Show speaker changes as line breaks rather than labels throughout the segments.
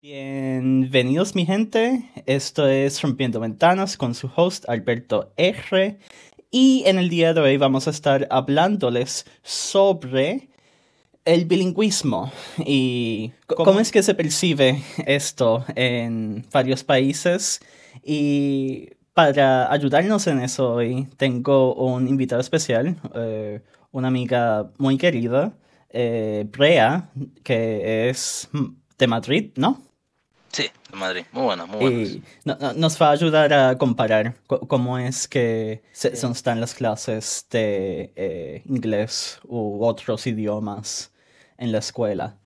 Bienvenidos mi gente, esto es Rompiendo Ventanas con su host Alberto R. Y en el día de hoy vamos a estar hablándoles sobre el bilingüismo y cómo es que se percibe esto en varios países. Y para ayudarnos en eso hoy tengo un invitado especial, eh, una amiga muy querida, eh, Brea, que es de Madrid, ¿no?
Sí, de Madrid. Muy buena, muy buena.
Y nos va a ayudar a comparar cómo es que se, están las clases de eh, inglés u otros idiomas en la escuela.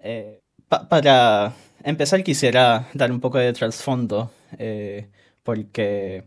Eh, para empezar quisiera dar un poco de trasfondo, eh, porque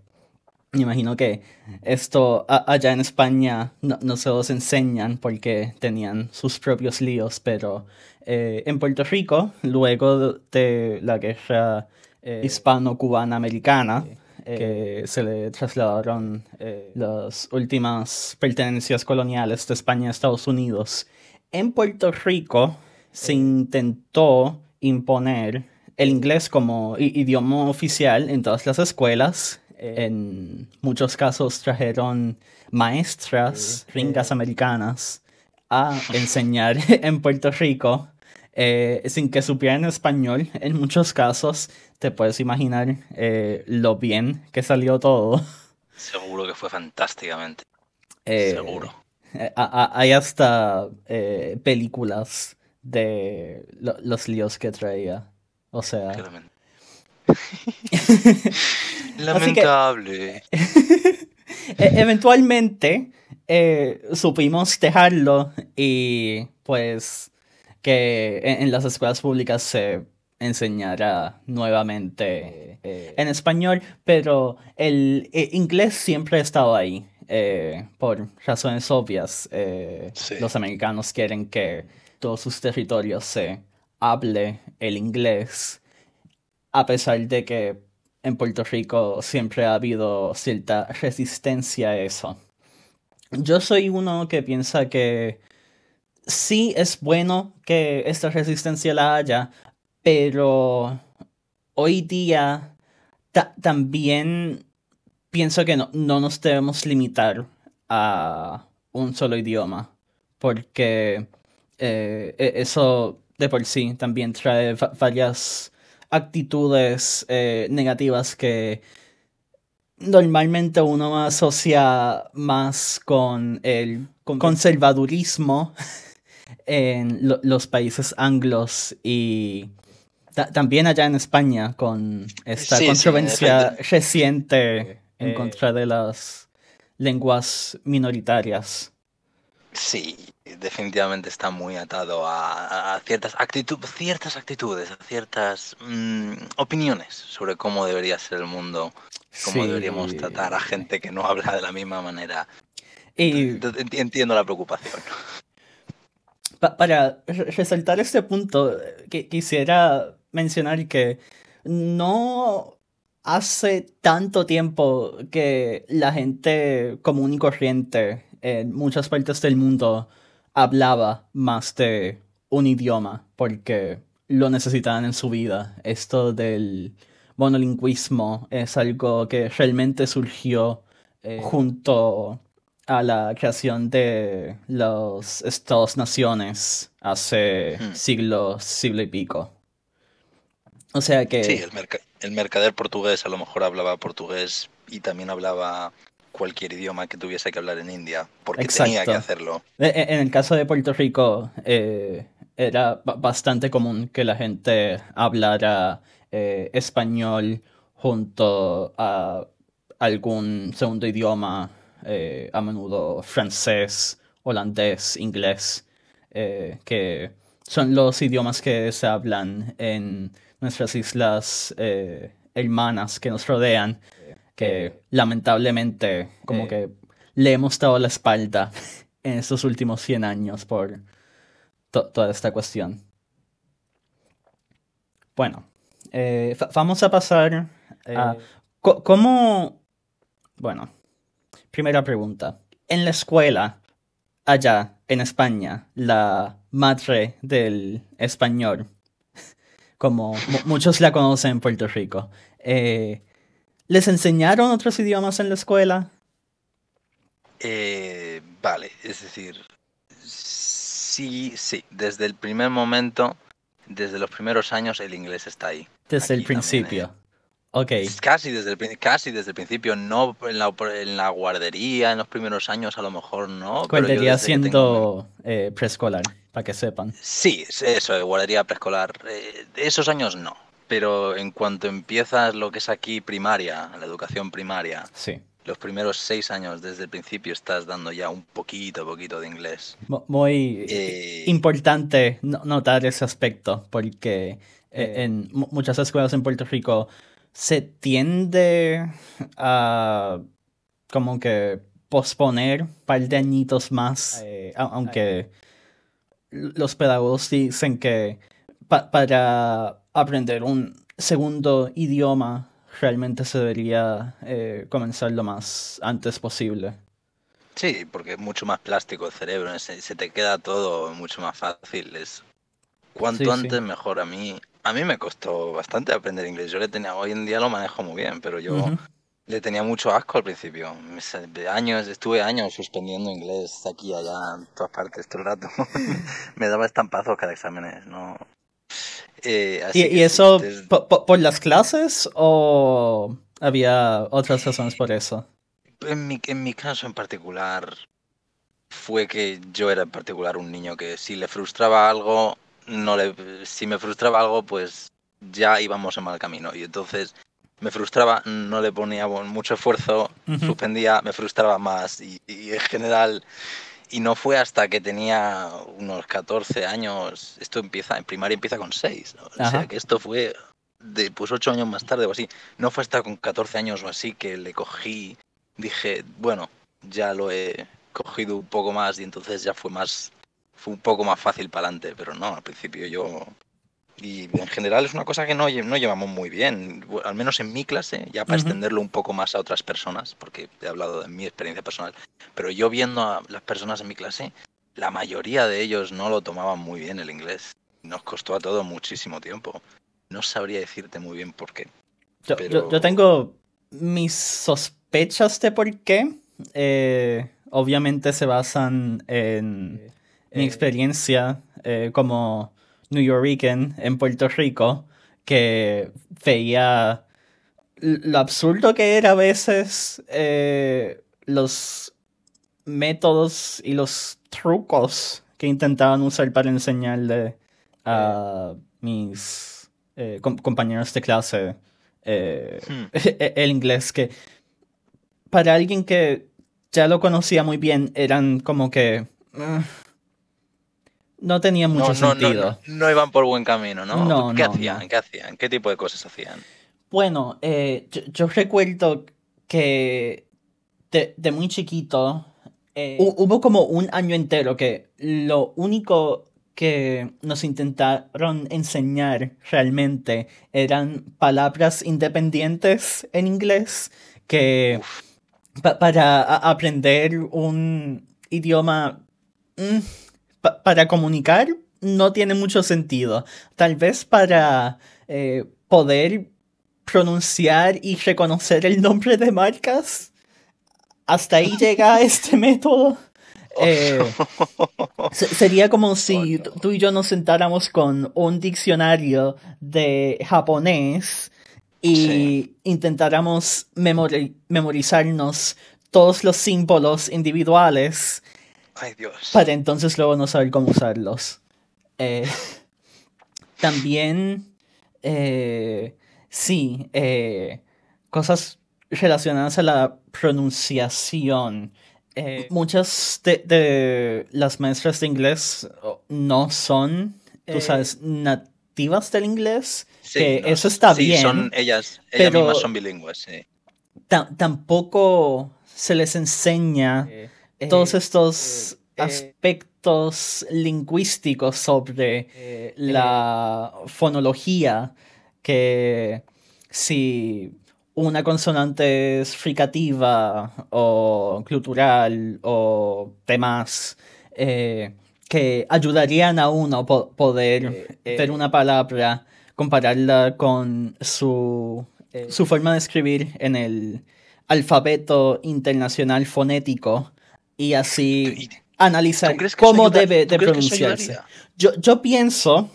me imagino que esto allá en España no, se los enseñan porque tenían sus propios líos, pero eh, en Puerto Rico, luego de la guerra eh, hispano-cubana-americana, que se le trasladaron eh, las últimas pertenencias coloniales de España a Estados Unidos, en Puerto Rico se intentó imponer el inglés como idioma oficial en todas las escuelas en muchos casos trajeron maestras ringas americanas a enseñar en Puerto Rico eh, sin que supieran español. En muchos casos te puedes imaginar eh, lo bien que salió todo.
Seguro que fue fantásticamente. Eh, Seguro.
hay hasta películas de los líos que traía. O sea.
Lamentable.
E-, eventualmente eh, supimos dejarlo y pues que en, las escuelas públicas se enseñara nuevamente eh, en español, pero el, eh, inglés siempre ha estado ahí. por razones obvias, los americanos quieren que todos sus territorios se hable el inglés, a pesar de que en Puerto Rico siempre ha habido cierta resistencia a eso. Yo soy uno que piensa que sí es bueno que esta resistencia la haya, pero hoy día también pienso que no, nos debemos limitar a un solo idioma, porque eh, e, eso de por sí también trae varias actitudes eh, negativas que normalmente uno asocia más con el conservadurismo en los países anglos y también allá en España con esta controversia reciente en eh, contra de las lenguas minoritarias.
Sí, definitivamente está muy atado a, ciertas, ciertas actitudes, a ciertas mm, opiniones sobre cómo debería ser el mundo, cómo deberíamos tratar a gente que no habla de la misma manera. Y... Entiendo la preocupación.
para resaltar este punto, que quisiera mencionar que no hace tanto tiempo que la gente común y corriente en muchas partes del mundo hablaba más de un idioma porque lo necesitaban en su vida. Esto del monolingüismo es algo que realmente surgió eh, junto a la creación de los Estados-naciones hace hmm. siglos, siglo y pico. O sea que...
Sí, el, el mercader portugués a lo mejor hablaba portugués y también hablaba cualquier idioma que tuviese que hablar en India, porque tenía que hacerlo.
En el caso de Puerto Rico, eh, era bastante común que la gente hablara eh, español junto a algún segundo idioma, eh, a menudo francés, holandés, inglés, que son los idiomas que se hablan en nuestras islas hermanas que nos rodean que lamentablemente como eh. que le hemos dado la espalda en estos últimos 100 años por toda esta cuestión. Bueno, eh, vamos a pasar a eh. cómo... Bueno, primera pregunta. En la escuela, allá en España, la madre del español, como muchos la conocen en Puerto Rico. Eh, ¿Les enseñaron otros idiomas en la escuela?
Eh, vale, es decir, sí, sí, desde el primer momento, desde los primeros años el inglés está ahí.
Desde el principio. Ok.
Casi desde, el, casi desde el principio, no en la, en la guardería, en los primeros años a lo mejor no.
Guardería siendo eh, preescolar, para que sepan.
Sí, eso, guardería preescolar. Eh, esos años no, pero en cuanto empiezas lo que es aquí primaria, la educación primaria,
sí.
los primeros seis años desde el principio estás dando ya un poquito, poquito de inglés.
Muy eh, importante notar ese aspecto, porque en muchas escuelas en Puerto Rico se tiende a como que posponer un par de añitos más, eh, aunque los pedagogos dicen que para aprender un segundo idioma realmente se debería eh, comenzar lo más antes posible.
Sí, porque es mucho más plástico el cerebro, se, se te queda todo mucho más fácil. Es cuanto antes mejor. A mí, a mí me costó bastante aprender inglés. Yo le tenía, hoy en día lo manejo muy bien, pero yo le tenía mucho asco al principio. Años, estuve años suspendiendo inglés aquí, allá, en todas partes, todo el rato. me daba estampazos cada exámenes, ¿no?
Eh, ¿Y, eso por, las clases o había otras razones por eso?
En mi, en mi caso en particular fue que yo era en particular un niño que si le frustraba algo no le, si me frustraba algo, pues ya íbamos en mal camino. Y entonces me frustraba, no le ponía mucho esfuerzo, suspendía, me frustraba más. Y, en general, y no fue hasta que tenía unos 14 años, esto empieza, en primaria empieza con 6, o sea que esto fue de, pues 8 años más tarde o así. No fue hasta con 14 años o así que le cogí, dije, bueno, ya lo he cogido un poco más y entonces ya fue más fue un poco más fácil para adelante, pero no, al principio yo... Y en general es una cosa que no, no llevamos muy bien, al menos en mi clase, ya para extenderlo un poco más a otras personas, porque he hablado de mi experiencia personal, pero yo viendo a las personas en mi clase, la mayoría de ellos no lo tomaban muy bien el inglés. Nos costó a todos muchísimo tiempo. No sabría decirte muy bien por qué.
Yo, tengo mis sospechas de por qué. Eh, obviamente se basan en mi eh, experiencia eh, como New Yorker en Puerto Rico, que veía lo absurdo que era a veces eh, los métodos y los trucos que intentaban usar para enseñarle a mis compañeros de clase hmm. el inglés, que para alguien que ya lo conocía muy bien eran como que... Ah, no tenía mucho sentido.
No, iban por buen camino, ¿no? ¿Qué hacían? ¿Qué hacían? ¿Qué tipo de cosas hacían?
Bueno, eh, yo, recuerdo que de, muy chiquito eh, hubo como un año entero que lo único que nos intentaron enseñar realmente eran palabras independientes en inglés que para aprender un idioma... Mm, para comunicar no tiene mucho sentido. Tal vez para eh, poder pronunciar y reconocer el nombre de marcas. Hasta ahí llega este método. Eh, sería como si oh, tú y yo nos sentáramos con un diccionario de japonés y intentáramos memorizarnos todos los símbolos individuales
Ay, Dios.
Para entonces luego no saber cómo usarlos. Eh, también, eh, sí, eh, cosas relacionadas a la pronunciación. muchas de, las maestras de inglés no son, tú sabes, nativas del inglés. que eso está sí, bien.
Son ellas, ellas mismas son bilingües, sí.
Tampoco se les enseña todos estos aspectos lingüísticos sobre la fonología, que si una consonante es fricativa o cultural o demás, eh, que ayudarían a uno a poder ver una palabra compararla con su, eh, su forma de escribir en el alfabeto internacional fonético y así analizar cómo debe de pronunciarse. Yo, yo pienso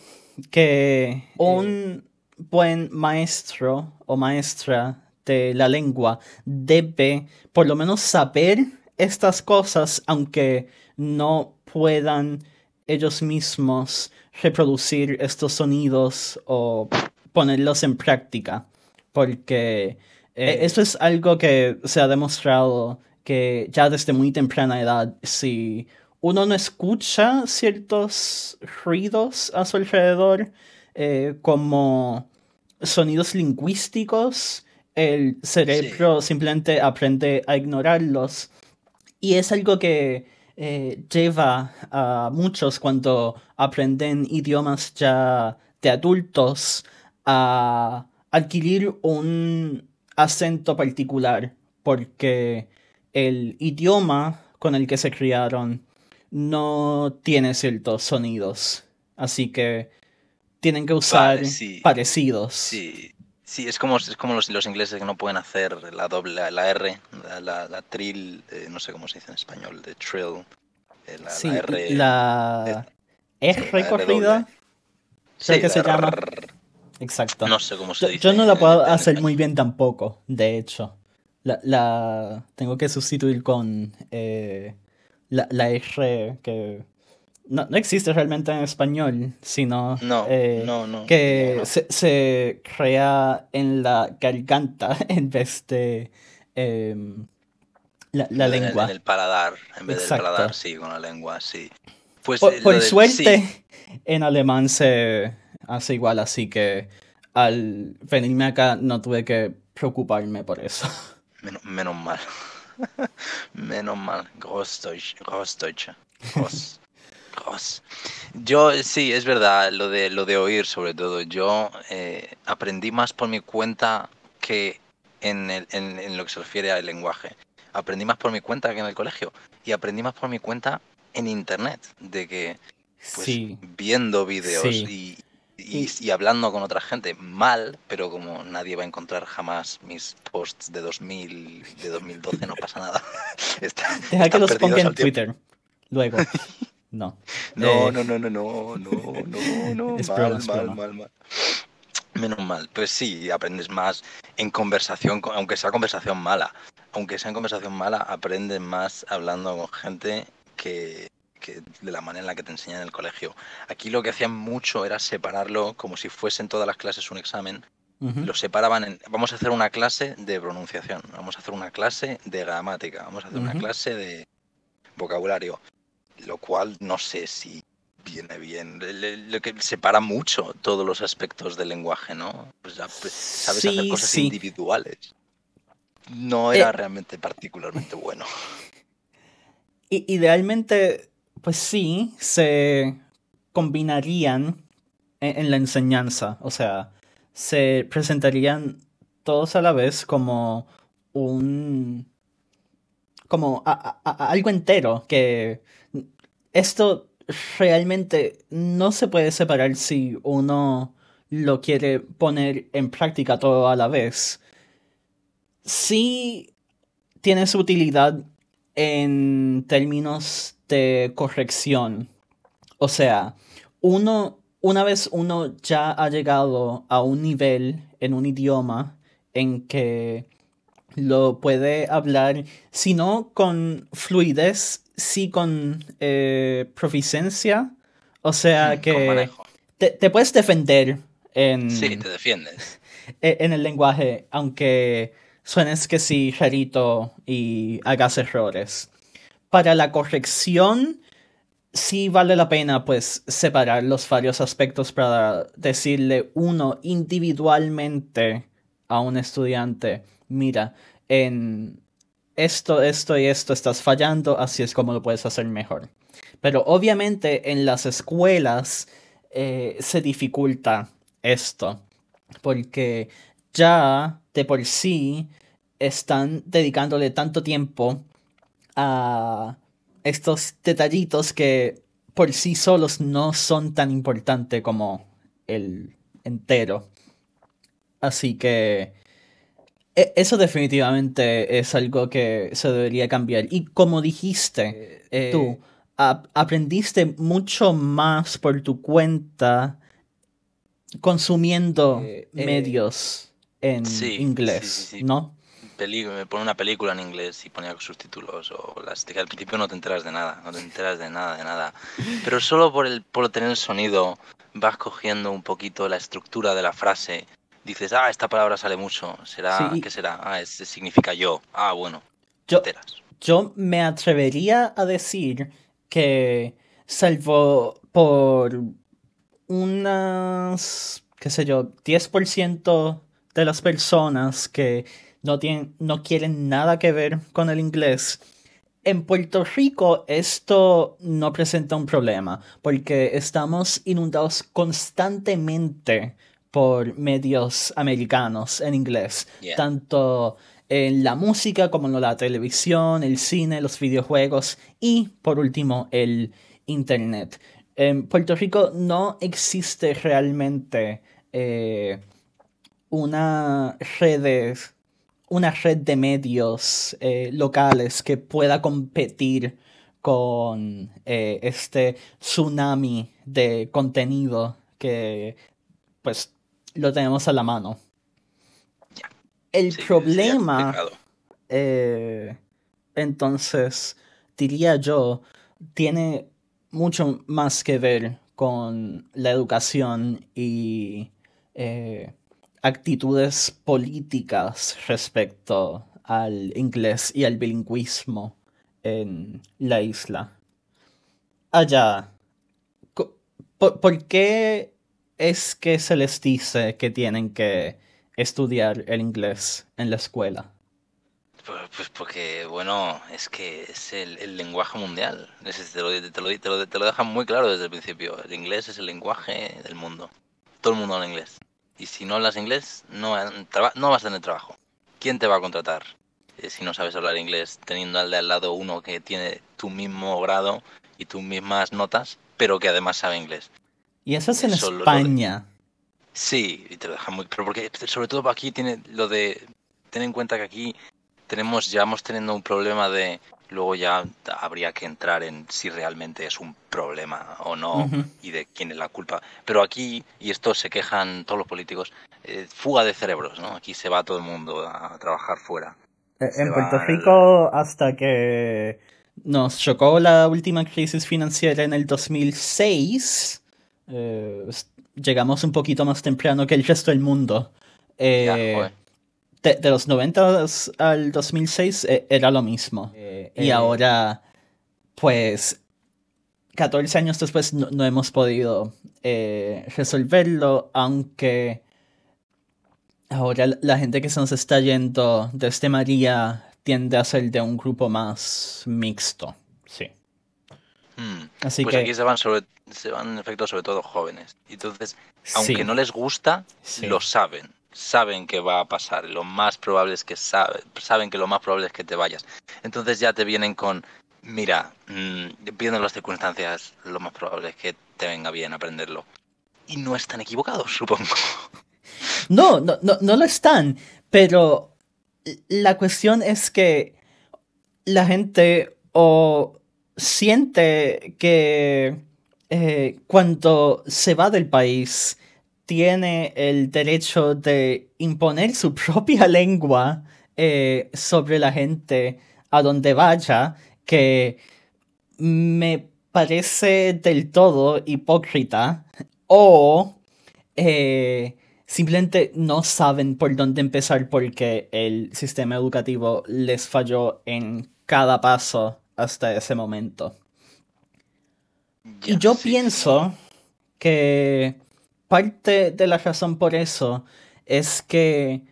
que un buen maestro o maestra de la lengua debe por lo menos saber estas cosas, aunque no puedan ellos mismos reproducir estos sonidos o ponerlos en práctica, porque eh, eso es algo que se ha demostrado que ya desde muy temprana edad, si uno no escucha ciertos ruidos a su alrededor, eh, como sonidos lingüísticos, el cerebro simplemente aprende a ignorarlos. Y es algo que eh, lleva a muchos cuando aprenden idiomas ya de adultos a adquirir un acento particular, porque el idioma con el que se criaron no tiene ciertos sonidos. Así que tienen que usar parecidos.
Sí, sí, es como, es como los, los, ingleses que no pueden hacer la doble, la R, la, la, trill, eh, no sé cómo se dice en español, de trill.
Eh, la, sí, la R. La R corrida. Sí, que se llama. Exacto.
No sé cómo se
yo,
dice.
Yo no la puedo hacer muy bien tampoco, de hecho. La, la tengo que sustituir con eh, la, la R que no, no, existe realmente en español, sino
eh,
que se, se, crea en la garganta en vez de em, la, la lengua.
En el paladar, en vez del paladar, sí, con la lengua, sí.
Pues, por, suerte, en alemán se hace igual, así que al venirme acá no tuve que preocuparme por eso.
Menos, menos mal. menos mal. Großdeutsch. Großdeutsche. Yo sí, es verdad, lo de, lo de oír sobre todo. Yo eh, aprendí más por mi cuenta que en, el, en, lo que se refiere al lenguaje. Aprendí más por mi cuenta que en el colegio. Y aprendí más por mi cuenta en internet. De que, pues, viendo vídeos y, y, hablando con otra gente mal, pero como nadie va a encontrar jamás mis posts de 2000, de 2012, no pasa nada.
Deja que los ponga en Twitter. Luego. No.
No, no, no, no, no, no, no, no. mal, mal, mal, mal. Menos mal. Pues sí, aprendes más en conversación, aunque sea conversación mala. Aunque sea en conversación mala, aprendes más hablando con gente que, de la manera en la que te enseñan en el colegio. Aquí lo que hacían mucho era separarlo como si fuesen todas las clases un examen. Lo separaban en, vamos a hacer una clase de pronunciación, vamos a hacer una clase de gramática, vamos a hacer una clase de vocabulario lo cual no sé si viene bien. Lo que separa mucho todos los aspectos del lenguaje, ¿no? Pues pues, sabes hacer cosas individuales. No era eh. realmente particularmente bueno.
Idealmente, pues sí, se combinarían en, la enseñanza. O sea, se presentarían todos a la vez como un. como algo entero que esto realmente no se puede separar si uno lo quiere poner en práctica todo a la vez. Sí tiene su utilidad en términos de corrección. O sea, uno, una vez uno ya ha llegado a un nivel en un idioma en que lo puede hablar, si no con fluidez, sí con eh, proficiencia. O sea que te, puedes defender en...
Sí, te defiendes.
E, en el lenguaje, aunque suenes que sí rarito y hagas errores. Para la corrección, sí vale la pena pues separar los varios aspectos para decirle uno individualmente a un estudiante, mira, en esto, esto y esto estás fallando, así es como lo puedes hacer mejor. Pero obviamente en las escuelas eh, se dificulta esto, porque ya de por sí están dedicándole tanto tiempo a estos detallitos que por sí solos no son tan importantes como el entero. Así que e, eso definitivamente es algo que se debería cambiar. Y como dijiste, eh, tú aprendiste mucho más por tu cuenta consumiendo eh, eh, medios en inglés, ¿no?
Me pone una película en inglés y ponía subtítulos o las al principio no te enteras de nada, no te enteras de nada, de nada. Pero solo por el por tener el sonido vas cogiendo un poquito la estructura de la frase. Dices, ah, esta palabra sale mucho. ¿Será? ¿Qué será? Ah, es, significa yo. Ah, bueno.
Yo, yo me atrevería a decir que, salvo por unas, qué sé yo, 10% de las personas que no, tienen, no quieren nada que ver con el inglés, en Puerto Rico esto no presenta un problema porque estamos inundados constantemente por medios americanos en inglés, tanto en la música como en la televisión, el cine, los videojuegos y por último el internet. En Puerto Rico no existe realmente eh, una red una red de medios eh, locales que pueda competir con eh, este tsunami de contenido que pues lo tenemos a la mano. El problema, eh, entonces, diría yo, tiene mucho más que ver con la educación y actitudes políticas respecto al inglés y al bilingüismo en la isla. Allá, ¿por, qué es que se les dice que tienen que estudiar el inglés en la escuela?
Pues, porque, bueno, es que es el, lenguaje mundial. te, lo, te lo dejan muy claro desde el principio. El inglés es el lenguaje del mundo. Todo el mundo habla inglés. Y si no hablas inglés, no, no vas a tener trabajo. ¿Quién te va a contratar eh, si no sabes hablar inglés teniendo al de al lado uno que tiene tu mismo grado y tus mismas notas, pero que además sabe inglés?
Y eso es en España.
Sí, y te lo dejan muy pero porque sobre todo aquí tiene lo de ten en cuenta que aquí tenemos llevamos teniendo un problema de luego ya habría que entrar en si realmente es un problema o no y de quién es la culpa. Pero aquí, y esto se quejan todos los políticos, eh, fuga de cerebros, ¿no? Aquí se va todo el mundo a trabajar fuera.
Eh, en Puerto Rico, hasta que nos chocó la última crisis financiera en el 2006, eh, llegamos un poquito más temprano que el resto del mundo. Eh, de, los 90 al 2006 eh, era lo mismo. Eh, y eh, ahora, pues, 14 años después no, hemos podido resolverlo, aunque ahora la gente que se nos está yendo de este María tiende a ser de un grupo más mixto. Sí.
Hmm. Así pues que... aquí se van sobre se van en efecto sobre todo jóvenes. Entonces, aunque no les gusta, lo saben saben que va a pasar. Lo más probable es que saben que lo más probable es que te vayas. Entonces ya te vienen con, mira, mmm, viendo las circunstancias, lo más probable es que te venga bien aprenderlo. Y no están equivocados, supongo.
No, no, no, no lo están. Pero la cuestión es que la gente o siente que eh, cuando se va del país tiene el derecho de imponer su propia lengua eh, sobre la gente a donde vaya, que me parece del todo hipócrita, o eh, simplemente no saben por dónde empezar porque el sistema educativo les falló en cada paso hasta ese momento. y yo pienso que parte de la razón por eso es que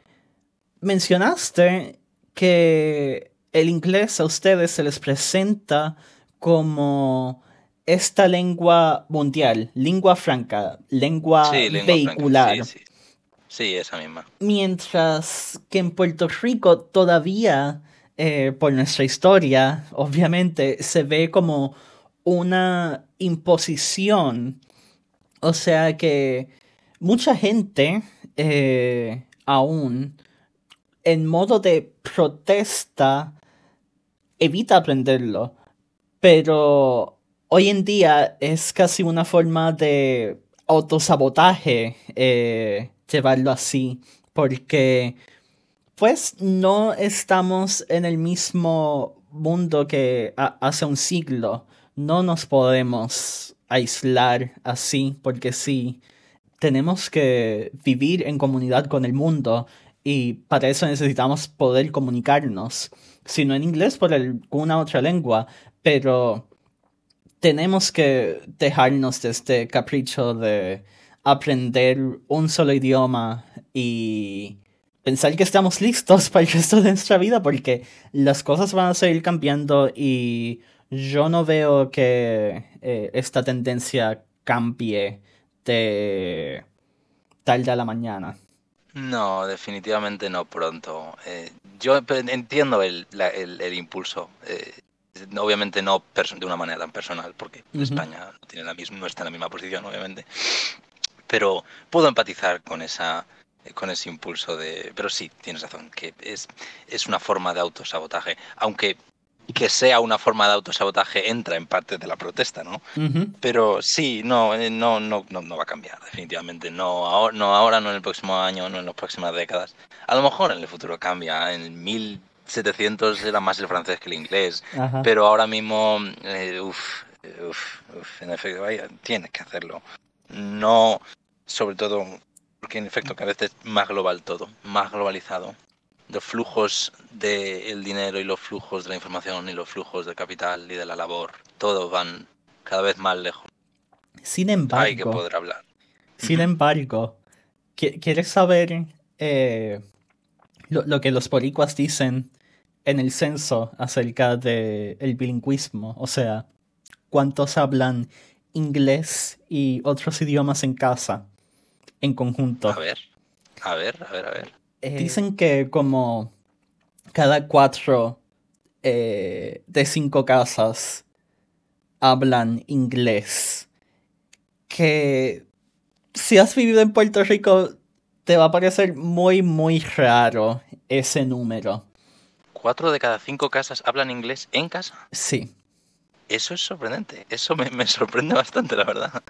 mencionaste que el inglés a ustedes se les presenta como esta lengua mundial, lengua franca, lengua vehicular.
sí, esa misma.
Mientras que en Puerto Rico todavía, eh, por nuestra historia, obviamente, se ve como una imposición o sea que mucha gente eh, aún en modo de protesta evita aprenderlo, pero hoy en día es casi una forma de autosabotaje eh, llevarlo así, porque pues no estamos en el mismo mundo que hace un siglo. No nos podemos aislar así, porque sí, tenemos que vivir en comunidad con el mundo y para eso necesitamos poder comunicarnos, si no en inglés, por alguna otra lengua, pero tenemos que dejarnos de este capricho de aprender un solo idioma y pensar que estamos listos para el resto de nuestra vida porque las cosas van a seguir cambiando y yo no veo que eh, esta tendencia cambie de tarde a la mañana.
No, definitivamente no pronto. Eh, yo entiendo el, impulso. Eh, obviamente no de una manera tan personal, porque España no, tiene la misma, no está en la misma posición, obviamente. Pero puedo empatizar con esa con ese impulso de... Pero sí, tienes razón, que es, es una forma de autosabotaje, aunque que sea una forma de autosabotaje entra en parte de la protesta, ¿no? Pero sí, no, eh, no, no, no, va a cambiar, definitivamente. No ahora, no ahora, no en el próximo año, no en las próximas décadas. A lo mejor en el futuro cambia. En 1700 era más el francés que el inglés, pero ahora mismo, eh, uff, en efecto, vaya, tienes que hacerlo. No, sobre todo, porque en efecto cada vez es más global todo, más globalizado los flujos del dinero y los flujos de la información y los flujos del capital y de la labor, todos van cada vez más lejos.
Sin embargo,
hay que poder hablar.
Sin embargo, ¿quieres saber eh, lo, que los boricuas dicen en el censo acerca del el bilingüismo? O sea, ¿cuántos hablan inglés y otros idiomas en casa en conjunto?
A ver, a ver, a ver, a ver.
Eh, dicen que como cada cuatro eh, de cinco casas hablan inglés. Que si has vivido en Puerto Rico, te va a parecer muy, muy raro ese número.
¿Cuatro de cada cinco casas hablan inglés en casa?
Sí.
Eso es sorprendente. Eso me, sorprende bastante, la verdad.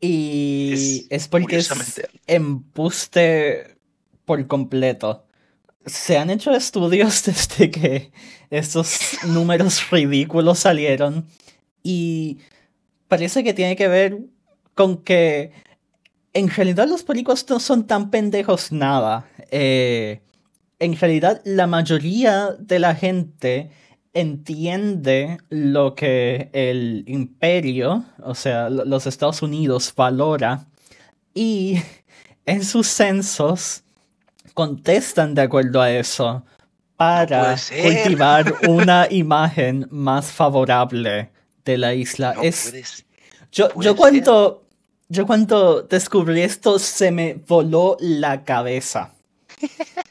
Y es, porque es embuste por completo. Se han hecho estudios desde que estos números ridículos salieron y parece que tiene que ver con que en realidad los políticos no son tan pendejos nada. Eh, en realidad la mayoría de la gente entiende lo que el imperio, o sea, los Estados Unidos valora y en sus censos contestan de acuerdo a eso para cultivar una imagen más favorable de la isla. es, yo, yo cuando yo cuando descubrí esto se me voló la cabeza.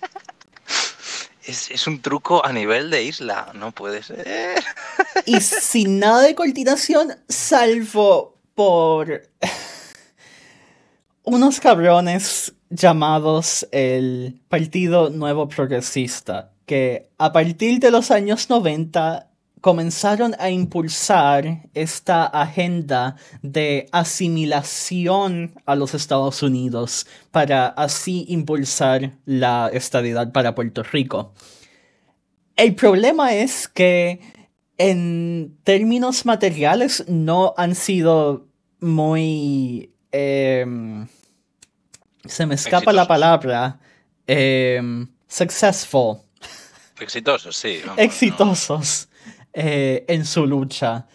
Es, un truco a nivel de isla, no puede ser.
Y sin nada de coordinación, salvo por unos cabrones llamados el Partido Nuevo Progresista, que a partir de los años 90 comenzaron a impulsar esta agenda de asimilación a los Estados Unidos para así impulsar la estabilidad para Puerto Rico. El problema es que en términos materiales no han sido muy... Em, se me escapa la palabra. Em, successful.
Exitosos, sí.
Exitosos eh, en su lucha.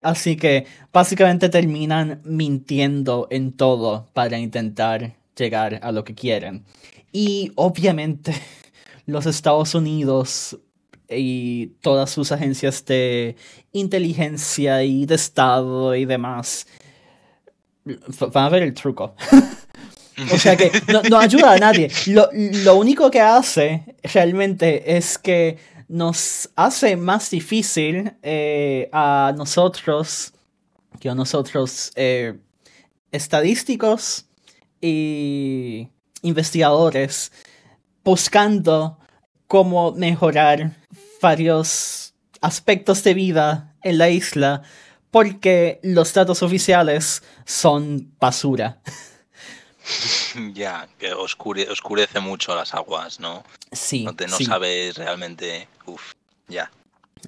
Así que básicamente terminan mintiendo en todo para intentar llegar a lo que quieren. Y obviamente los Estados Unidos y todas sus agencias de inteligencia y de Estado y demás van a ver el truco. O sea que no, ayuda a nadie. Lo, único que hace realmente es que nos hace más difícil eh, a nosotros, que a nosotros eh, estadísticos y investigadores buscando cómo mejorar varios aspectos de vida en la isla porque los datos oficiales son basura.
Ya, que oscurece mucho las aguas, ¿no?
Sí.
No, te, no sabes realmente. Uf, ya.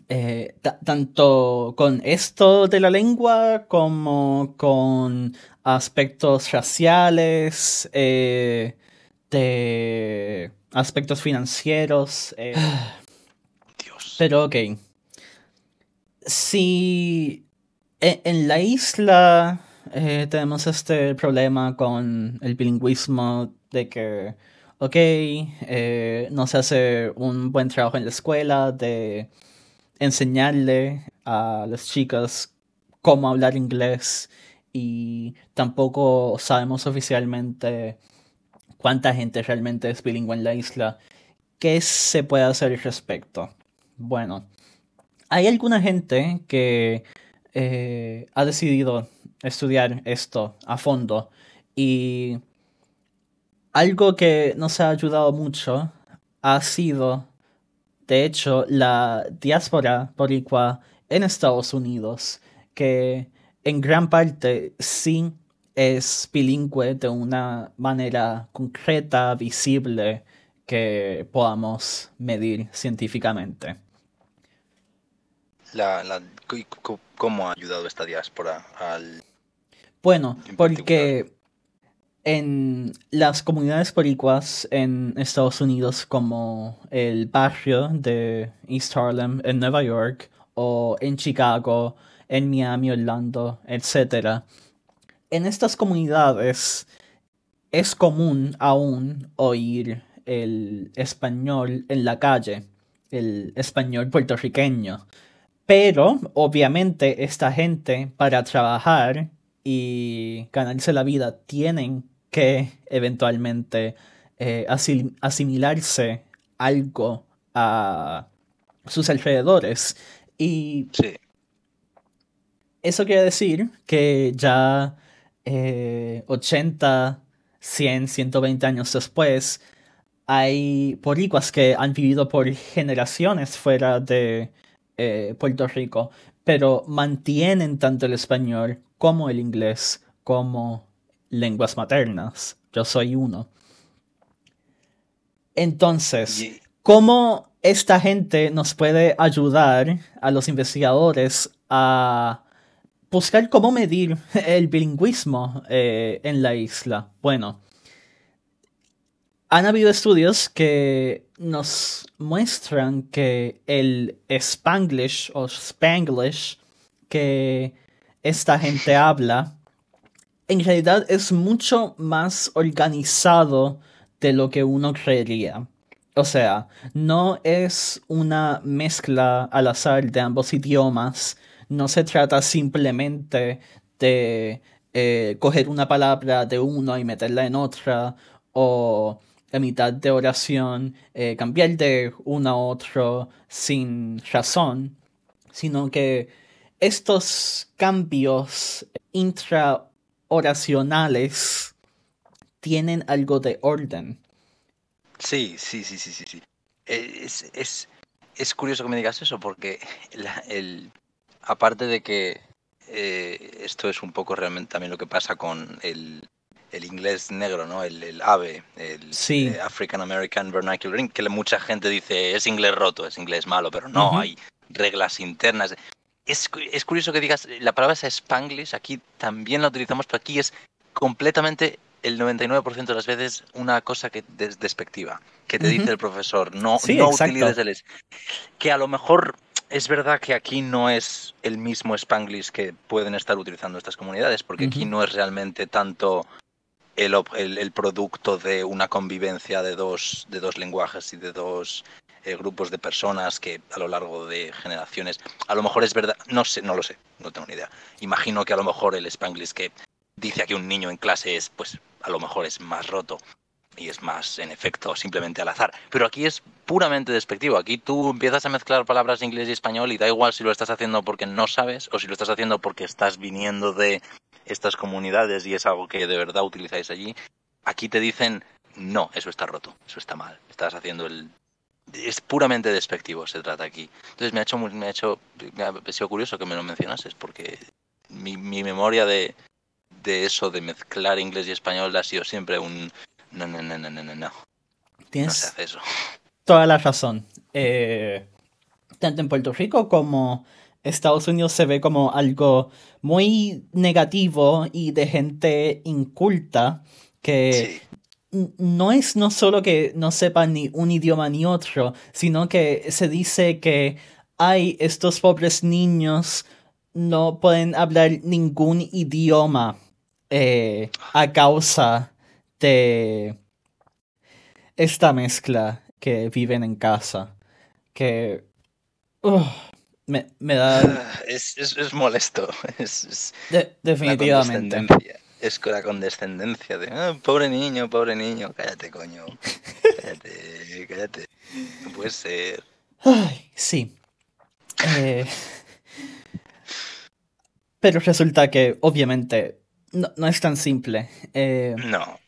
Eh, tanto con esto de la lengua como con aspectos raciales, eh, de aspectos financieros. Eh.
Dios.
Pero ok. Si e, en la isla tenemos este problema con el bilingüismo de que, ok, no se hace un buen trabajo en la escuela de enseñarle a los chicos cómo hablar inglés y tampoco sabemos oficialmente cuánta gente realmente es bilingüe en la isla. ¿Qué se puede hacer al respecto? Bueno, hay alguna gente que eh, ha decidido estudiar esto a fondo y algo que nos ha ayudado mucho ha sido de hecho, la diáspora boricua en Estados Unidos, que en gran parte sí es bilingüe de una manera concreta, visible, que podamos medir científicamente.
¿Cómo ha ayudado esta diáspora al...
Bueno, porque en las comunidades boricuas en Estados Unidos como el barrio de East Harlem en Nueva York o en Chicago, en Miami, Orlando, etc. En estas comunidades es común aún oír el español en la calle, el español puertorriqueño. Pero obviamente esta gente para trabajar y ganarse la vida tienen que eventualmente eh, asimilarse algo a sus alrededores. Y eso quiere decir que ya 80, 100, 120 años después, hay boricuas que han vivido por generaciones fuera de eh, Puerto Rico, pero mantienen tanto el español como el inglés como lenguas maternas. Yo soy uno. Entonces, ¿cómo esta gente nos puede ayudar a los investigadores a buscar cómo medir el bilingüismo eh, en la isla? Bueno, han habido estudios que nos muestran que el spanglish o spanglish que esta gente habla en realidad es mucho más organizado de lo que uno creería. O sea, no es una mezcla al azar de ambos idiomas. No se trata simplemente de eh, coger una palabra de uno y meterla en otra. O a mitad de oración eh, cambiar de uno a otro sin razón. Sino que estos cambios intra oracionales tienen algo de orden.
Sí, sí, sí, sí, sí. sí. Es, es, curioso que me digas eso porque el, aparte de que eh, esto es un poco realmente también lo que pasa con el, el inglés negro, ¿no? El, el AVE, el eh, African American Vernacular, que mucha gente dice es inglés roto, es inglés malo, pero no, hay reglas internas. Es, es, curioso que digas, la palabra es Spanglish, aquí también la utilizamos, pero aquí es completamente el 99% de las veces una cosa que es despectiva, que te dice el profesor, no, no utilices el que a lo mejor es verdad que aquí no es el mismo Spanglish que pueden estar utilizando estas comunidades, porque aquí no es realmente tanto el, el, producto de una convivencia de dos, de dos lenguajes y de dos eh, grupos de personas que a lo largo de generaciones, a lo mejor es verdad, no sé, no lo sé, no tengo ni idea. Imagino que a lo mejor el Spanglish que dice aquí un niño en clase es, pues, a lo mejor es más roto y es más, en efecto, simplemente al azar. Pero aquí es puramente despectivo. Aquí tú empiezas a mezclar palabras de inglés y español y da igual si lo estás haciendo porque no sabes o si lo estás haciendo porque estás viniendo de estas comunidades y es algo que de verdad utilizáis allí. Aquí te dicen, no, eso está roto, eso está mal, estás haciendo el... Es puramente despectivo, se trata aquí. Entonces me ha hecho, me ha hecho, me ha sido curioso que me lo mencionases, porque mi, mi memoria de, de eso, de mezclar inglés y español, ha sido siempre un... No, no, no, no, no, no.
Tienes
No se hace eso.
toda la razón. Eh, tanto en Puerto Rico como Estados Unidos se ve como algo muy negativo y de gente inculta que
Sí,
no es no solo que no sepan ni un idioma ni otro, sino que se dice que hay estos pobres niños no pueden hablar ningún idioma eh, a causa de esta mezcla que viven en casa. Que me, me da
es, es, es molesto. Es, es
de- definitivamente.
condescendencia. Es con la condescendencia de, "Ah, pobre niño, pobre niño, cállate, coño. Cállate, cállate. No puede ser.
Ay, sí. Eh, pero resulta que, obviamente, no, no es tan simple. Eh,
No.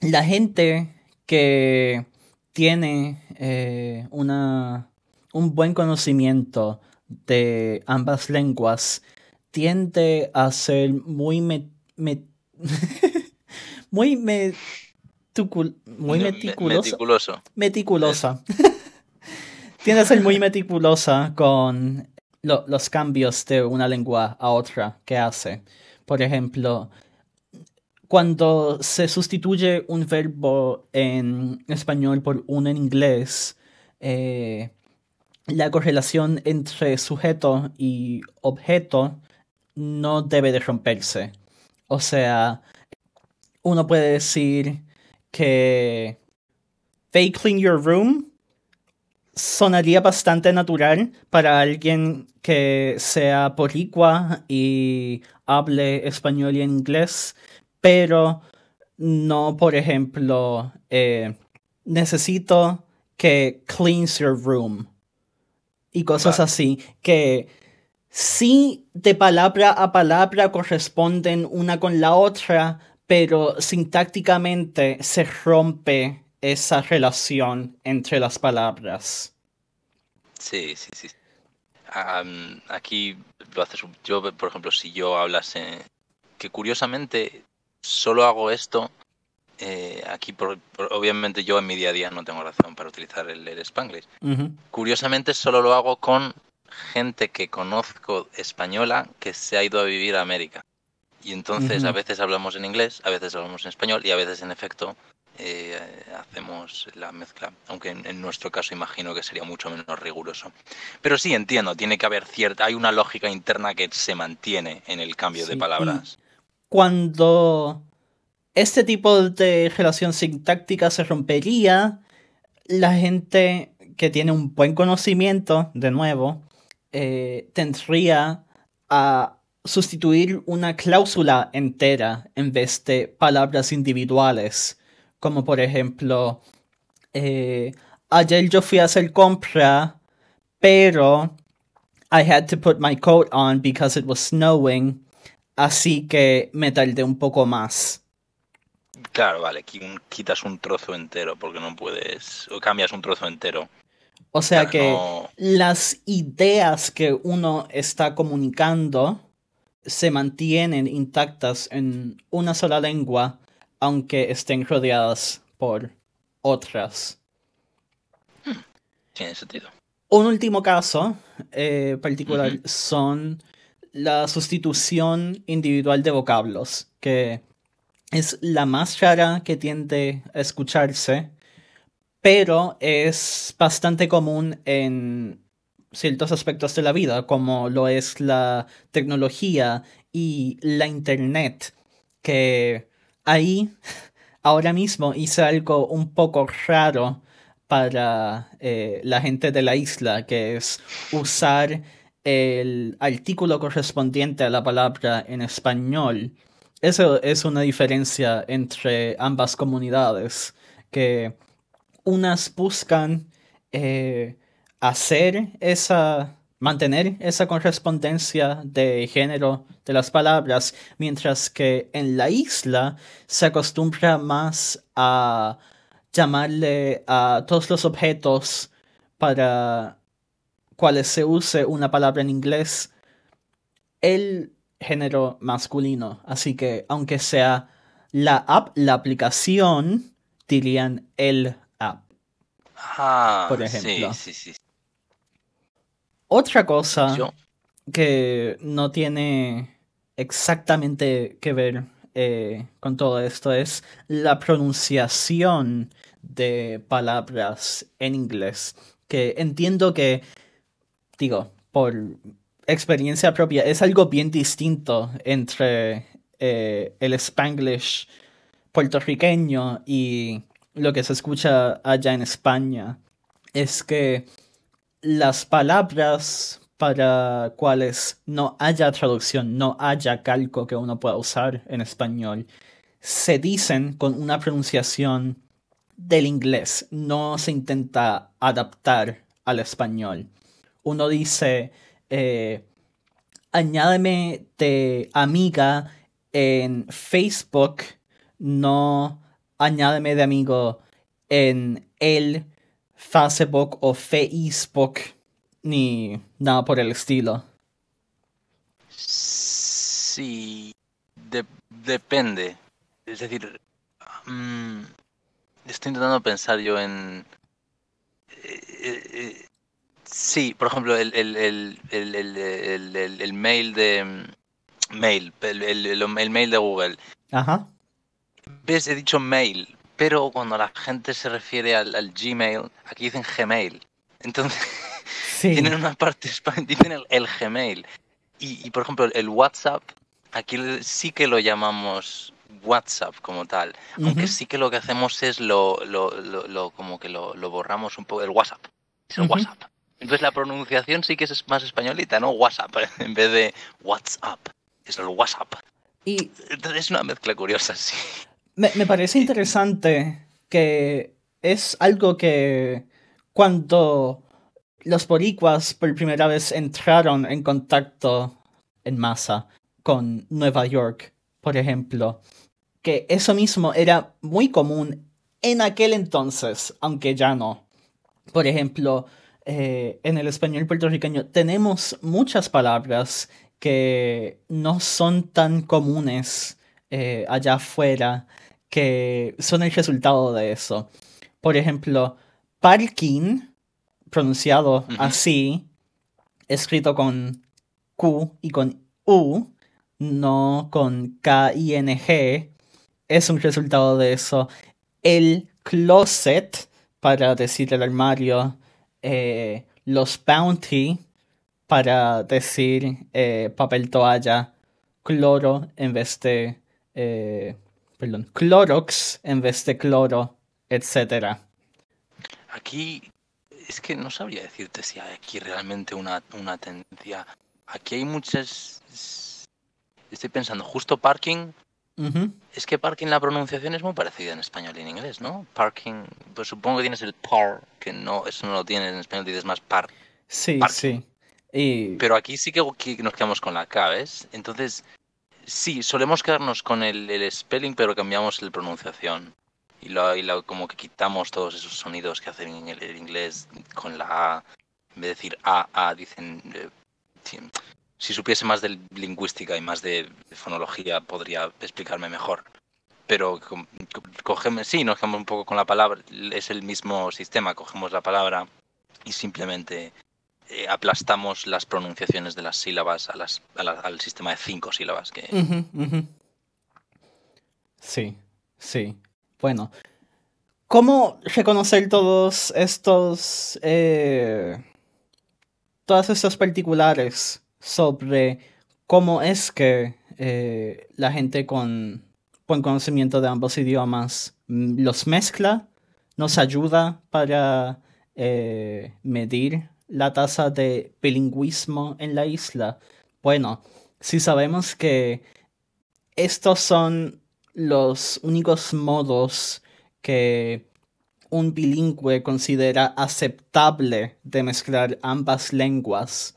la gente que tiene eh, una, un buen conocimiento de ambas lenguas tiende a ser muy me- me- muy meticul- muy
Me-
meticuloso
Meticuloso.
meticulosa. Tiende a ser muy meticulosa con lo- los cambios de una lengua a otra que hace. Por ejemplo, cuando se sustituye un verbo en español por uno en inglés, eh, la correlación entre sujeto y objeto no debe de romperse. O sea, uno puede decir que they clean your room sonaría bastante natural para alguien que sea boricua y hable español y inglés, pero no, por ejemplo, eh, necesito que cleans your room y cosas
Vale.
así, que sí de palabra a palabra corresponden una con la otra, pero sintácticamente se rompe esa relación entre las palabras.
Sí, sí, sí. Am, aquí lo haces. Yo, por ejemplo, si yo hablase. Que curiosamente solo hago esto. Eh, aquí, por- por- obviamente, yo en mi día a día no tengo razón para utilizar el, el Spanglish. Curiosamente, solo lo hago con gente que conozco española que se ha ido a vivir a América. Y entonces a veces hablamos en inglés, a veces hablamos en español y a veces, en efecto, eh, hacemos la mezcla. Aunque en, en nuestro caso imagino que sería mucho menos riguroso. Pero sí entiendo, tiene que haber cierta. Hay una lógica interna que se mantiene en el cambio
Sí,
de palabras.
Cuando este tipo de relación sintáctica se rompería, la gente que tiene un buen conocimiento, de nuevo, eh, tendría a sustituir una cláusula entera en vez de palabras individuales, como por ejemplo, eh, ayer yo fui a hacer compra, pero I had to put my coat on because it was snowing, así que me tardé un poco más.
Claro, vale, qui- quitas un trozo entero porque no puedes. O cambias un trozo entero.
O sea que
no-
las ideas que uno está comunicando se mantienen intactas en una sola lengua, aunque estén rodeadas por otras.
Tiene sentido.
Un último caso eh, particular son la sustitución individual de vocablos, que es la más rara que tiende a escucharse, pero es bastante común en ciertos aspectos de la vida, como lo es la tecnología y la internet, que ahí ahora mismo hice algo un poco raro para eh, la gente de la isla, que es usar el artículo correspondiente a la palabra en español. Eso es una diferencia entre ambas comunidades, que unas buscan eh, hacer esa mantener esa correspondencia de género de las palabras, mientras que en la isla se acostumbra más a llamarle a todos los objetos para cuales se use una palabra en inglés. El género masculino. Así que aunque sea la app, la aplicación, dirían el app.
Ah, por ejemplo. Sí, sí, sí.
Otra cosa que no tiene exactamente que ver eh, con todo esto es la pronunciación de palabras en inglés. Que entiendo que, digo, por experiencia propia, es algo bien distinto entre eh, el spanglish puertorriqueño y lo que se escucha allá en España. Es que las palabras para cuales no haya traducción, no haya calco que uno pueda usar en español, se dicen con una pronunciación del inglés, no se intenta adaptar al español. Uno dice, eh, añádeme de amiga en Facebook, no añádeme de amigo en el Facebook o Facebook ni nada por el estilo.
Sí, depende. Es decir, mm, estoy intentando pensar yo en... Eh, eh, sí, por ejemplo, el, el, el, el mail de... Mm, mail, el, mail de Google.
Ajá.
¿Ves? He dicho mail, pero cuando la gente se refiere al, Gmail, aquí dicen Gmail. Entonces, tienen una parte, dicen el, Gmail. Y, por ejemplo, el WhatsApp, aquí sí que lo llamamos WhatsApp como tal. Aunque sí que lo que hacemos es lo, lo, como que lo, borramos un poco. El WhatsApp. Es el WhatsApp. Entonces la pronunciación sí que es más españolita, ¿no? WhatsApp, en vez de WhatsApp. Es el WhatsApp. Y... Entonces es una mezcla curiosa, sí.
Me, parece interesante que es algo que cuando los boricuas por primera vez entraron en contacto en masa con Nueva York, por ejemplo, que eso mismo era muy común en aquel entonces, aunque ya no. Por ejemplo, eh, en el español puertorriqueño tenemos muchas palabras que no son tan comunes eh, allá afuera que son el resultado de eso. Por ejemplo, parking, pronunciado así, escrito con Q y con U, no con K-I-N-G, es un resultado de eso. El closet, para decir el armario, eh, los bounty, para decir eh, papel toalla, cloro en vez de eh, perdón, Clorox en vez de cloro, etc.
Aquí es que no sabría decirte si hay aquí realmente una, una tendencia. Aquí hay muchas... Estoy pensando, justo parking... Es que parking la pronunciación es muy parecida en español y en inglés, ¿no? Parking, pues supongo que tienes el par, que no, eso no lo tienes en español, dices más par.
Sí, sí.
Pero aquí sí que, nos quedamos con la K, ¿ves? Entonces, Sí, solemos quedarnos con el, spelling, pero cambiamos la pronunciación. Y, lo, como que quitamos todos esos sonidos que hacen en el, inglés con la A. En vez de decir A, A, dicen... Eh, si supiese más de lingüística y más de, fonología, podría explicarme mejor. Pero cogemos, sí, nos quedamos un poco con la palabra. Es el mismo sistema. Cogemos la palabra y simplemente eh, aplastamos las pronunciaciones de las sílabas al sistema de cinco sílabas.
Sí, sí. Bueno, ¿cómo reconocer todos estos... Eh, todas estas particulares sobre cómo es que eh, la gente con buen conocimiento de ambos idiomas mm, los mezcla, nos ayuda para medir la tasa de bilingüismo en la isla? Bueno, si sabemos que estos son los únicos modos que un bilingüe considera aceptable de mezclar ambas lenguas,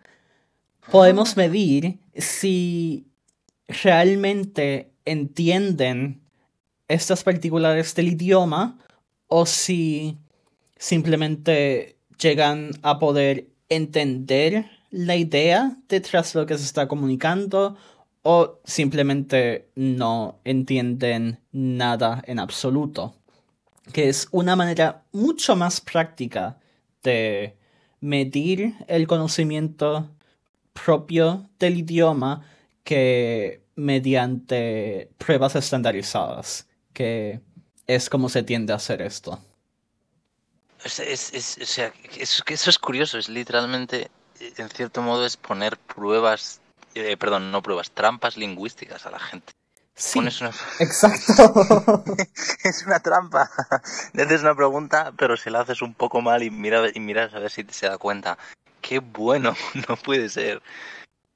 podemos medir si realmente entienden estas particulares del idioma o si simplemente llegan a poder entender la idea detrás de lo que se está comunicando o simplemente no entienden nada en absoluto, que es una manera mucho más práctica de medir el conocimiento propio del idioma que mediante pruebas estandarizadas, que es como se tiende a hacer esto.
Es, eso es curioso, es literalmente, en cierto modo, es poner pruebas, eh, perdón, no pruebas, trampas lingüísticas a la gente.
Sí, exacto.
es una trampa. Le haces una pregunta, pero se la haces un poco mal y, mira, y miras a ver si se da cuenta. Qué bueno, no puede ser.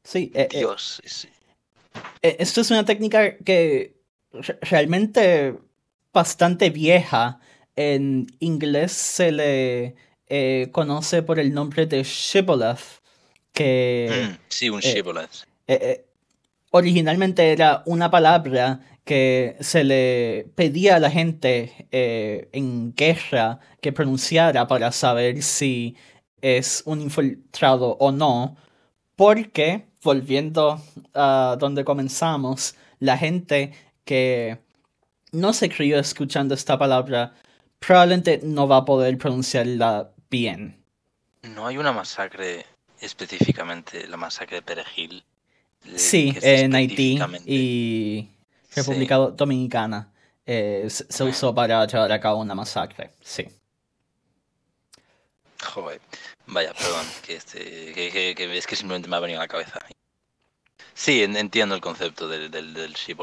Sí, eh,
eh, Dios.
esto es una técnica que realmente bastante vieja en inglés se le eh, conoce por el nombre de shibboleth, que...
Mm, sí, un eh, shibboleth.
Eh, originalmente era una palabra que se le pedía a la gente en guerra que pronunciara para saber si es un infiltrado o no, porque, volviendo a donde comenzamos, la gente que no se crió escuchando esta palabra probablemente no va a poder pronunciarla bien.
No hay una masacre específicamente, la masacre de Perejil.
Sí, en Haití y República Dominicana eh, se usó para llevar a cabo una masacre, sí.
Joder, vaya, perdón, que, este, es que simplemente me ha venido a la cabeza. Sí, entiendo el concepto del, del, del sí.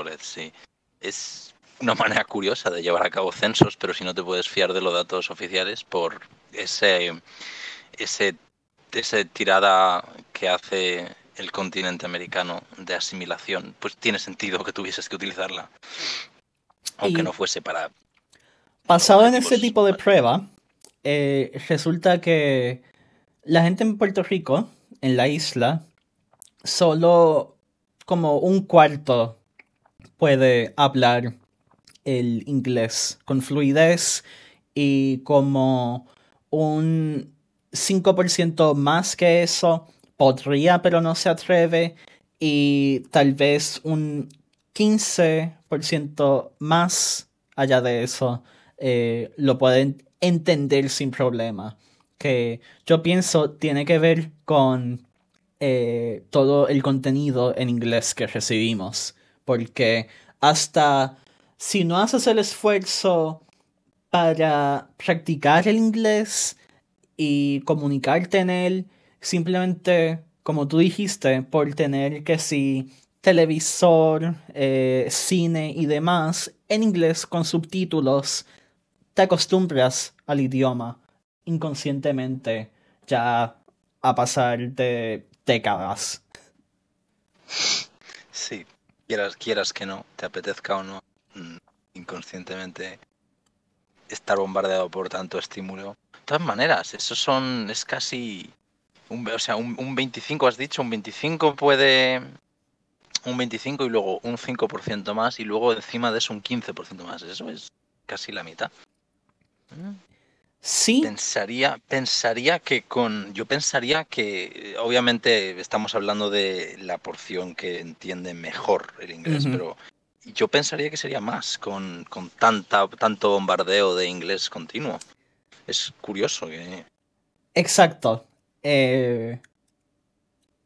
Es, una manera curiosa de llevar a cabo censos, pero si no te puedes fiar de los datos oficiales por ese, ese, ese tirada que hace el continente americano de asimilación, pues tiene sentido que tuvieses que utilizarla, aunque no fuese para...
Basado en ese tipo de prueba, eh, resulta que la gente en Puerto Rico, en la isla, solo como un cuarto puede hablar el inglés con fluidez y como un 5% más que eso podría pero no se atreve y tal vez un 15% más allá de eso eh, lo pueden entender sin problema. Que yo pienso tiene que ver con eh, todo el contenido en inglés que recibimos. Porque hasta si no haces el esfuerzo para practicar el inglés y comunicarte en él, simplemente, como tú dijiste, por tener que si televisor, eh, cine y demás en inglés con subtítulos, te acostumbras al idioma inconscientemente ya a pasar de décadas.
Sí, quieras, quieras que no, te apetezca o no, Mm, inconscientemente estar bombardeado por tanto estímulo. De todas maneras, eso son, es casi, un, o sea, un, 25 has dicho, un 25 puede, un 25 y luego un 5% más y luego encima de eso un 15% más. Eso es casi la mitad.
Sí.
Pensaría, pensaría que con, yo pensaría que, obviamente estamos hablando de la porción que entiende mejor el inglés, pero yo pensaría que sería más con, tanta, tanto bombardeo de inglés continuo. Es curioso que...
Exacto. Eh,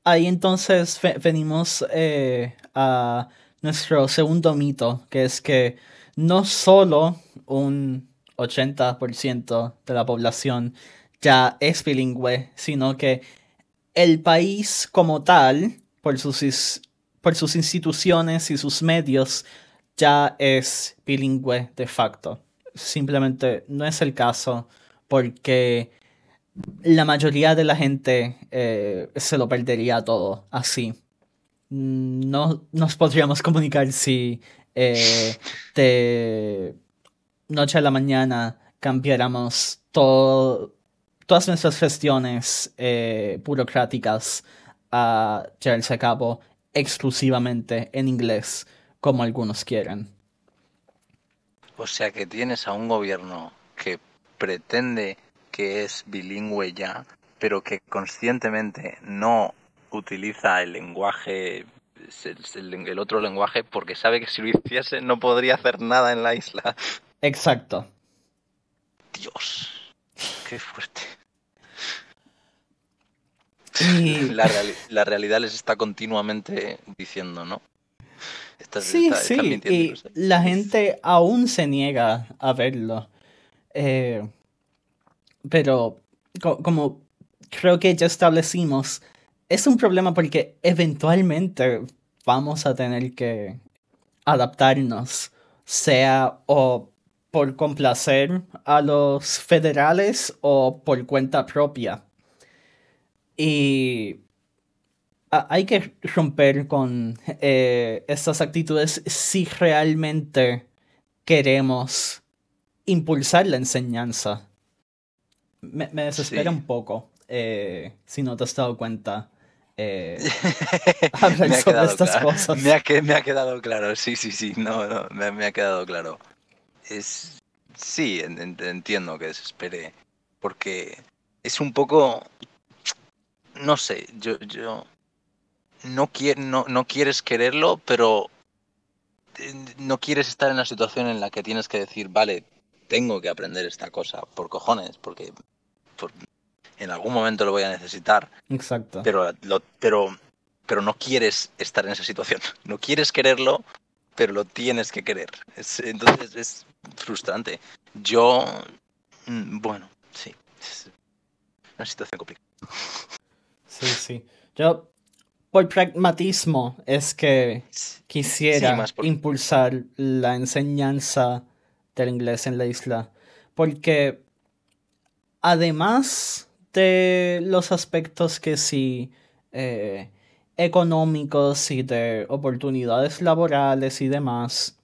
ahí entonces venimos eh, a nuestro segundo mito, que es que no solo un 80% de la población ya es bilingüe, sino que el país como tal, por sus por sus instituciones y sus medios, ya es bilingüe de facto. Simplemente no es el caso porque la mayoría de la gente eh, se lo perdería todo así. No nos podríamos comunicar si eh, de noche a la mañana cambiáramos todas nuestras gestiones eh, burocráticas a llevarse a cabo exclusivamente en inglés, como algunos quieren.
O sea que tienes a un gobierno que pretende que es bilingüe ya, pero que conscientemente no utiliza el lenguaje, el, otro lenguaje, porque sabe que si lo hiciese no podría hacer nada en la isla.
Exacto.
Dios, qué fuerte.
Y...
La, la, realidad les está continuamente diciendo, ¿no?
sí, sí, y la gente aún se niega a verlo. Eh, pero como creo que ya establecimos, es un problema porque eventualmente vamos a tener que adaptarnos, sea o por complacer a los federales o por cuenta propia. Y hay que romper con eh, estas actitudes si realmente queremos impulsar la enseñanza. Me, desespera un poco, eh, si no te has dado cuenta. Eh,
hablar sobre estas cosas. Me ha, me ha, quedado claro, sí, sí, sí, no, no, me, ha quedado claro. Es, sí, entiendo que desespere, porque es un poco, no sé, yo, yo no, no, no quieres quererlo, pero no quieres estar en la situación en la que tienes que decir, vale, tengo que aprender esta cosa, por cojones, porque en algún momento lo voy a necesitar.
Exacto.
Pero, lo, pero, pero no quieres estar en esa situación. No quieres quererlo, pero lo tienes que querer. entonces es frustrante. Yo, mm, bueno, sí. Es una situación complicada.
Sí, sí. Yo por pragmatismo es que quisiera impulsar la enseñanza del inglés en la isla. Porque además de los aspectos que sí eh, económicos y de oportunidades laborales y demás,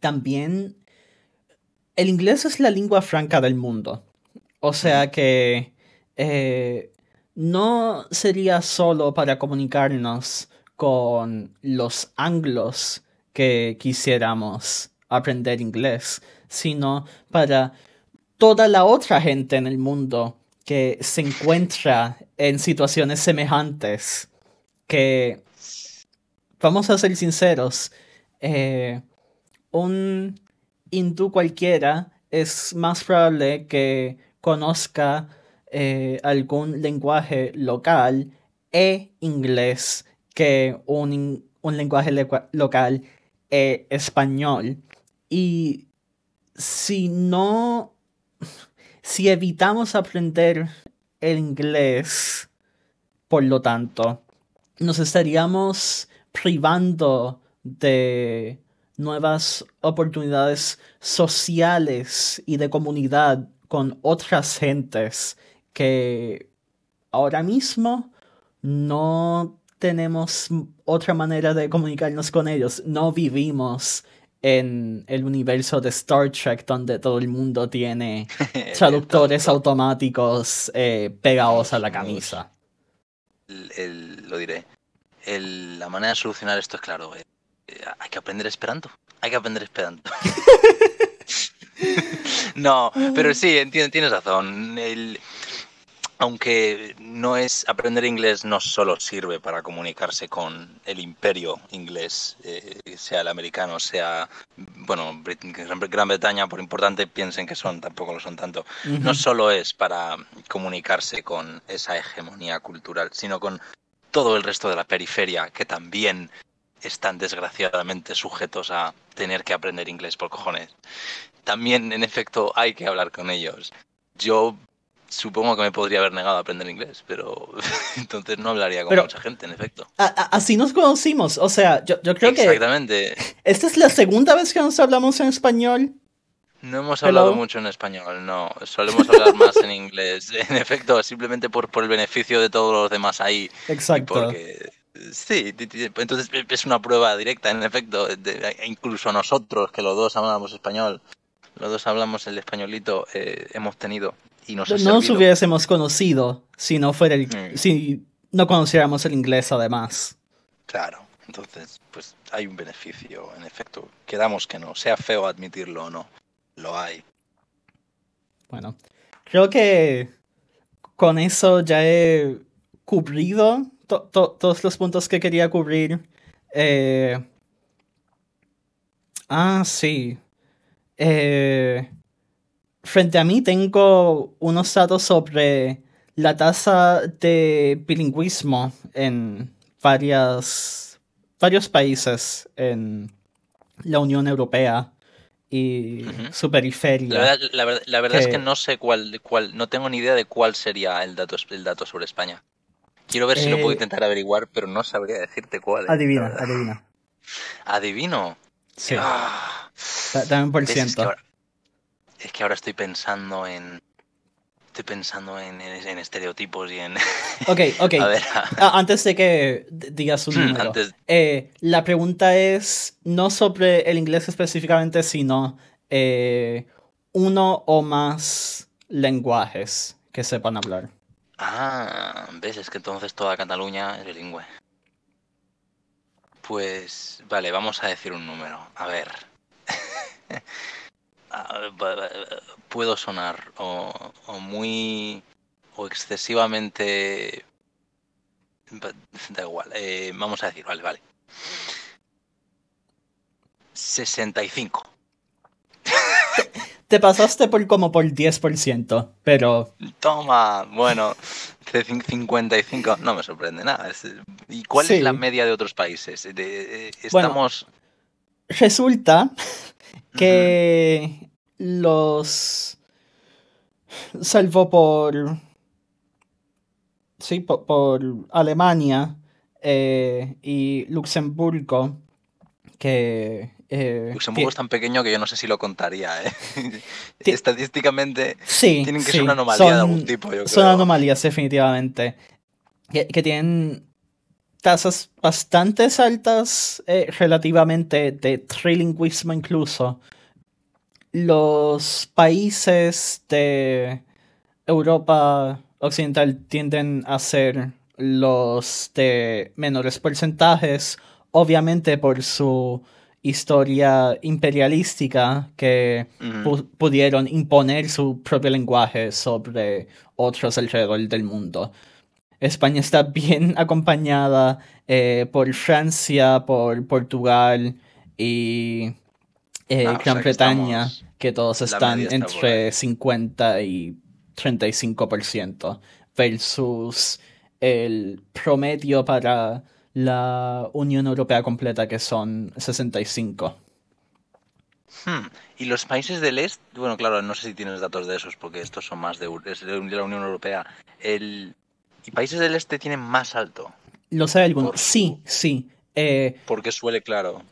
también el inglés es la lengua franca del mundo. O sea que eh, no sería solo para comunicarnos con los anglos que quisiéramos aprender inglés, sino para toda la otra gente en el mundo que se encuentra en situaciones semejantes, que, vamos a ser sinceros, eh, un hindú cualquiera es más probable que conozca eh, algún lenguaje local e inglés que un, lenguaje local e español. Y si no, si evitamos aprender el inglés, por lo tanto, nos estaríamos privando de nuevas oportunidades sociales y de comunidad con otras gentes que ahora mismo no tenemos otra manera de comunicarnos con ellos. No vivimos en el universo de Star Trek donde todo el mundo tiene traductores automáticos eh, pegados a la camisa.
Lo diré. la manera de solucionar esto es claro. Eh, eh, hay que aprender esperanto. Hay que aprender esperanto. no, pero sí, tienes razón. El, aunque no es aprender inglés no solo sirve para comunicarse con el imperio inglés, eh, sea el americano, sea, bueno, Gran Bretaña, por importante piensen que son, tampoco lo son tanto, no solo es para comunicarse con esa hegemonía cultural, sino con todo el resto de la periferia que también están desgraciadamente sujetos a tener que aprender inglés por cojones. También, en efecto, hay que hablar con ellos. Yo supongo que me podría haber negado a aprender inglés, pero entonces no hablaría con mucha gente, en efecto.
así nos conocimos, o sea, yo, creo que...
Exactamente.
Esta es la segunda vez que nos hablamos en español.
No hemos hablado mucho en español, no. Solemos hablar más en inglés. En efecto, simplemente por, por el beneficio de todos los demás ahí.
Exacto.
Porque, sí, entonces es una prueba directa, en efecto. incluso nosotros, que los dos hablamos español, los dos hablamos el españolito, eh, hemos tenido y nos
No nos hubiésemos conocido si no fuera el, mm. si no conociéramos el inglés además.
Claro, entonces, pues hay un beneficio, en efecto. Quedamos que no, sea feo admitirlo o no lo hay.
Bueno, creo que con eso ya he cubrido todos los puntos que quería cubrir. Eh, ah, sí. Eh, frente a mí tengo unos datos sobre la tasa de bilingüismo en varias, varios países en la Unión Europea y su periferia.
La verdad, es que no sé cuál, cuál, no tengo ni idea de cuál sería el dato, el dato sobre España. Quiero ver si lo puedo eh, intentar averiguar, pero no sabría decirte cuál.
Adivina, adivina.
¿Adivino?
Sí. Ah. También por ciento.
Es que, ahora, estoy pensando en. Estoy pensando en, en, estereotipos y en.
Ok, ok. a ver. Ah, antes de que digas un hmm, número. Eh, la pregunta es no sobre el inglés específicamente, sino eh, uno o más lenguajes que sepan hablar.
Ah, ves, es que entonces toda Cataluña es bilingüe. Pues vale, vamos a decir un número. A ver. Puedo sonar o, muy o excesivamente da igual eh, vamos a decir vale vale 65
te pasaste por como por 10%, pero...
Toma, bueno, 55 no me sorprende nada. ¿Y cuál es la media de otros países? Eh, estamos...
resulta que los... Salvo por... Sí, por, Alemania eh, y Luxemburgo, que
eh, Luxemburgo es tan pequeño que yo no sé si lo contaría. ¿eh? Estadísticamente tienen que ser una anomalía de algún tipo.
Son anomalías, definitivamente. Que, tienen tasas bastante altas eh, relativamente de trilingüismo incluso. Los países de Europa Occidental tienden a ser los de menores porcentajes, obviamente por su historia imperialística que pudieron imponer su propio lenguaje sobre otros alrededor del mundo. España está bien acompañada eh, por Francia, por Portugal y eh, Gran Bretaña, que, todos están entre 50 y 35%, versus el promedio para la Unión Europea completa, que son 65.
Hmm. Y los países del este, bueno, claro, no sé si tienes datos de esos, porque estos son más de, la Unión Europea. El, ¿Y países del este tienen más alto?
¿Lo sabe alguno? Sí, sí. Eh,
porque suele, claro.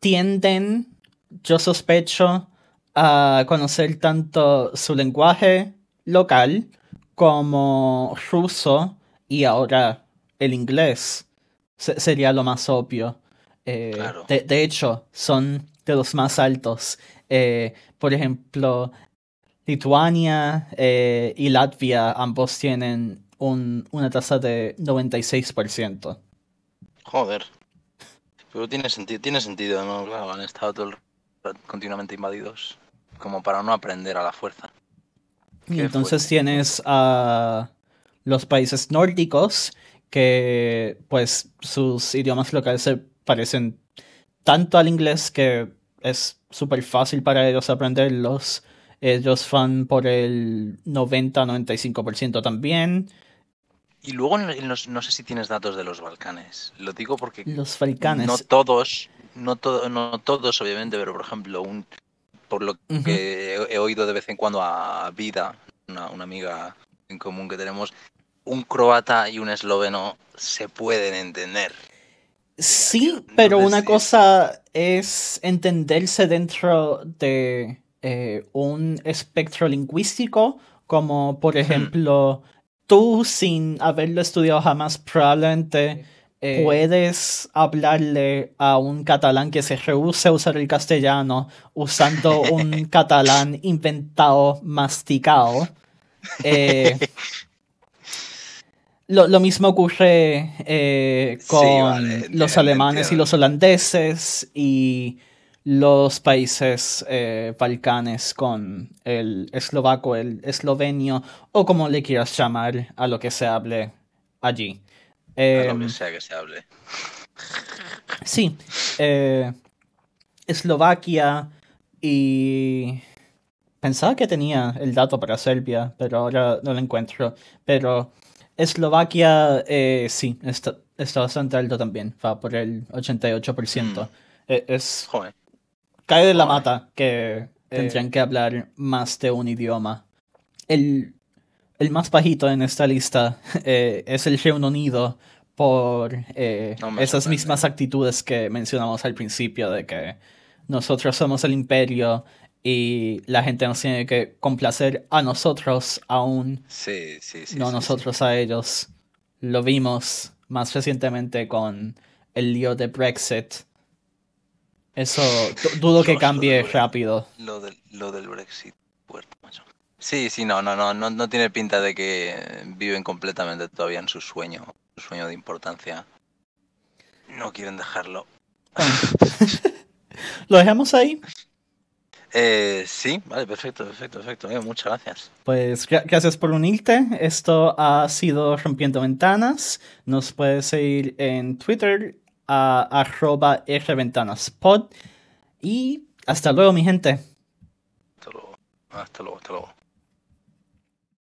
Tienden, yo sospecho, a conocer tanto su lenguaje local como ruso y ahora el inglés sería lo más obvio. Eh, de, hecho, son de los más altos. Eh, por ejemplo, Lituania eh, y Latvia ambos tienen una tasa de 96%.
Joder. Pero tiene sentido, tiene sentido, ¿no? Claro, han estado continuamente invadidos. Como para no aprender a la fuerza.
Y entonces tienes a los países nórdicos que pues sus idiomas locales se parecen tanto al inglés que es súper fácil para ellos aprenderlos. Ellos van por el 90-95% también.
Y luego no sé si tienes datos de los Balcanes. Lo digo porque
los Balcanes.
no todos, no, no todos obviamente, pero por ejemplo, un, por lo que he, oído de vez en cuando a Vida, una, una amiga en común que tenemos, un croata y un esloveno se pueden entender.
Sí, pero una cosa es entenderse dentro de eh, un espectro lingüístico, como por ejemplo, tú sin haberlo estudiado jamás probablemente eh, puedes hablarle a un catalán que se rehúse a usar el castellano usando un catalán inventado, masticado. Eh, lo, mismo ocurre eh, con los alemanes y los holandeses y los países balcanes con el eslovaco, el eslovenio o como le quieras llamar a lo que se hable allí.
A lo que em, sea que se hable.
Sí. Eh, Eslovaquia y... Pensaba que tenía el dato para Serbia, pero ahora no lo encuentro. Pero Eslovaquia, eh, sí, está, bastante alto también, va por el 88%. Mm. E, es... Cae de la mata que tendrían eh. que hablar más de un idioma. El, más bajito en esta lista eh, es el Reino Unido por esas mismas actitudes que mencionamos al principio de que nosotros somos el imperio y la gente nos tiene que complacer a nosotros aún,
sí, sí, sí,
no nosotros a ellos. Lo vimos más recientemente con el lío de Brexit. Eso dudo que cambie rápido.
Lo, lo del Brexit, Sí, sí, no, no, no, no, no tiene pinta de que viven completamente todavía en su sueño, su sueño de importancia. No quieren dejarlo.
¿Lo dejamos ahí?
Eh, sí, vale, perfecto, perfecto, perfecto. muchas gracias.
Pues gracias por unirte. Esto ha sido Rompiendo Ventanas. Nos puedes seguir en Twitter a arroba rventanaspod. Y hasta luego, mi gente.
Hasta luego, hasta luego, hasta luego.